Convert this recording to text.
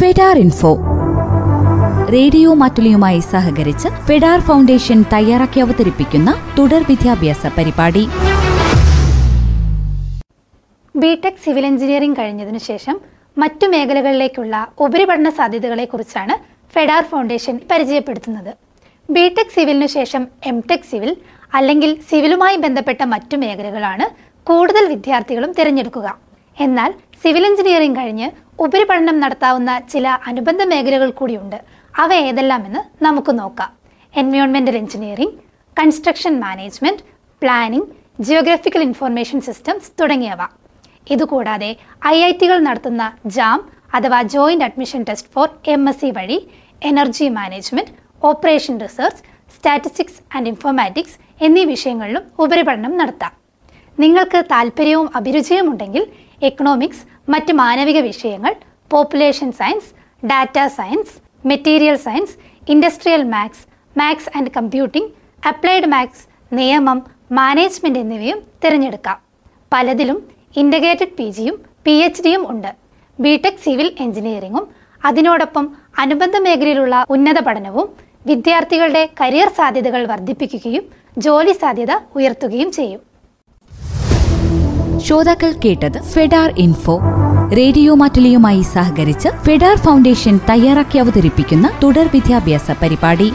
ഫെഡാർ info. Radio മാറ്റുലിയുമായി സഹകരിച്ച് ഫെഡാർ foundation തയ്യാറാക്കി അവതരിപ്പിക്കുന്ന തുടർ വിദ്യാഭ്യാസ പരിപാടി. ബിടെക് സിവിൽ എഞ്ചിനീയറിംഗ് കഴിഞ്ഞതിനു ശേഷം മറ്റു മേഖലകളിലേക്കുള്ള ഉപരിപഠന സാധ്യതകളെക്കുറിച്ചാണ് ഫെഡാർ ഫൗണ്ടേഷൻ പരിചയപ്പെടുത്തുന്നത്. ബിടെക് സിവിലിനു ശേഷം എം ടെക് സിവിൽ അല്ലെങ്കിൽ സിവിലുമായി ബന്ധപ്പെട്ട മറ്റു മേഖലകളാണ് കൂടുതൽ വിദ്യാർത്ഥികളും തിരഞ്ഞെടുക്കുക. എന്നാൽ സിവിൽ എഞ്ചിനീയറിംഗ് കഴിഞ്ഞ് ഉപരിപഠനം നടത്താവുന്ന ചില അനുബന്ധ മേഖലകൾ കൂടിയുണ്ട്. അവ ഏതെല്ലാമെന്ന് നമുക്ക് നോക്കാം. എൻവയോൺമെന്റൽ engineering construction management planning geographical information systems തുടങ്ങിയവ. ഇതുകൂടാതെ ഐ ഐ ടികൾ നടത്തുന്ന ജാം അഥവാ joint admission test for M S C വഴി energy management operation research statistics and informatics എന്നീ വിഷയങ്ങളിലും ഉപരിപഠനം നടത്താം. നിങ്ങൾക്ക് താല്പര്യവും അഭിരുചിയും ഉണ്ടെങ്കിൽ എക്കണോമിക്സ് മറ്റ് മാനവിക വിഷയങ്ങൾ population science data science material science industrial maths maths and computing applied maths നിയമം മാനേജ്മെന്റ് എന്നിവയും തിരഞ്ഞെടുക്കാം. പലതിലും ഇന്റഗ്രേറ്റഡ് പി ജിയും പി എച്ച് ഡിയും ഉണ്ട്. ബിടെക് സിവിൽ എഞ്ചിനീയറിംഗും അതിനോടൊപ്പം അനുബന്ധ മേഖലയിലുള്ള ഉന്നത പഠനവും വിദ്യാർത്ഥികളുടെ കരിയർ സാധ്യതകൾ വർദ്ധിപ്പിക്കുകയും ജോലി സാധ്യത ഉയർത്തുകയും ചെയ്യും. ശ്രോതാക്കൾ കേട്ടത് ഫെഡാർ ഇൻഫോ. റേഡിയോ മാറ്റുലിയുമായി സഹകരിച്ച് ഫെഡാർ ഫൗണ്ടേഷൻ തയ്യാറാക്കി അവതരിപ്പിക്കുന്ന തുടർ വിദ്യാഭ്യാസ പരിപാടി.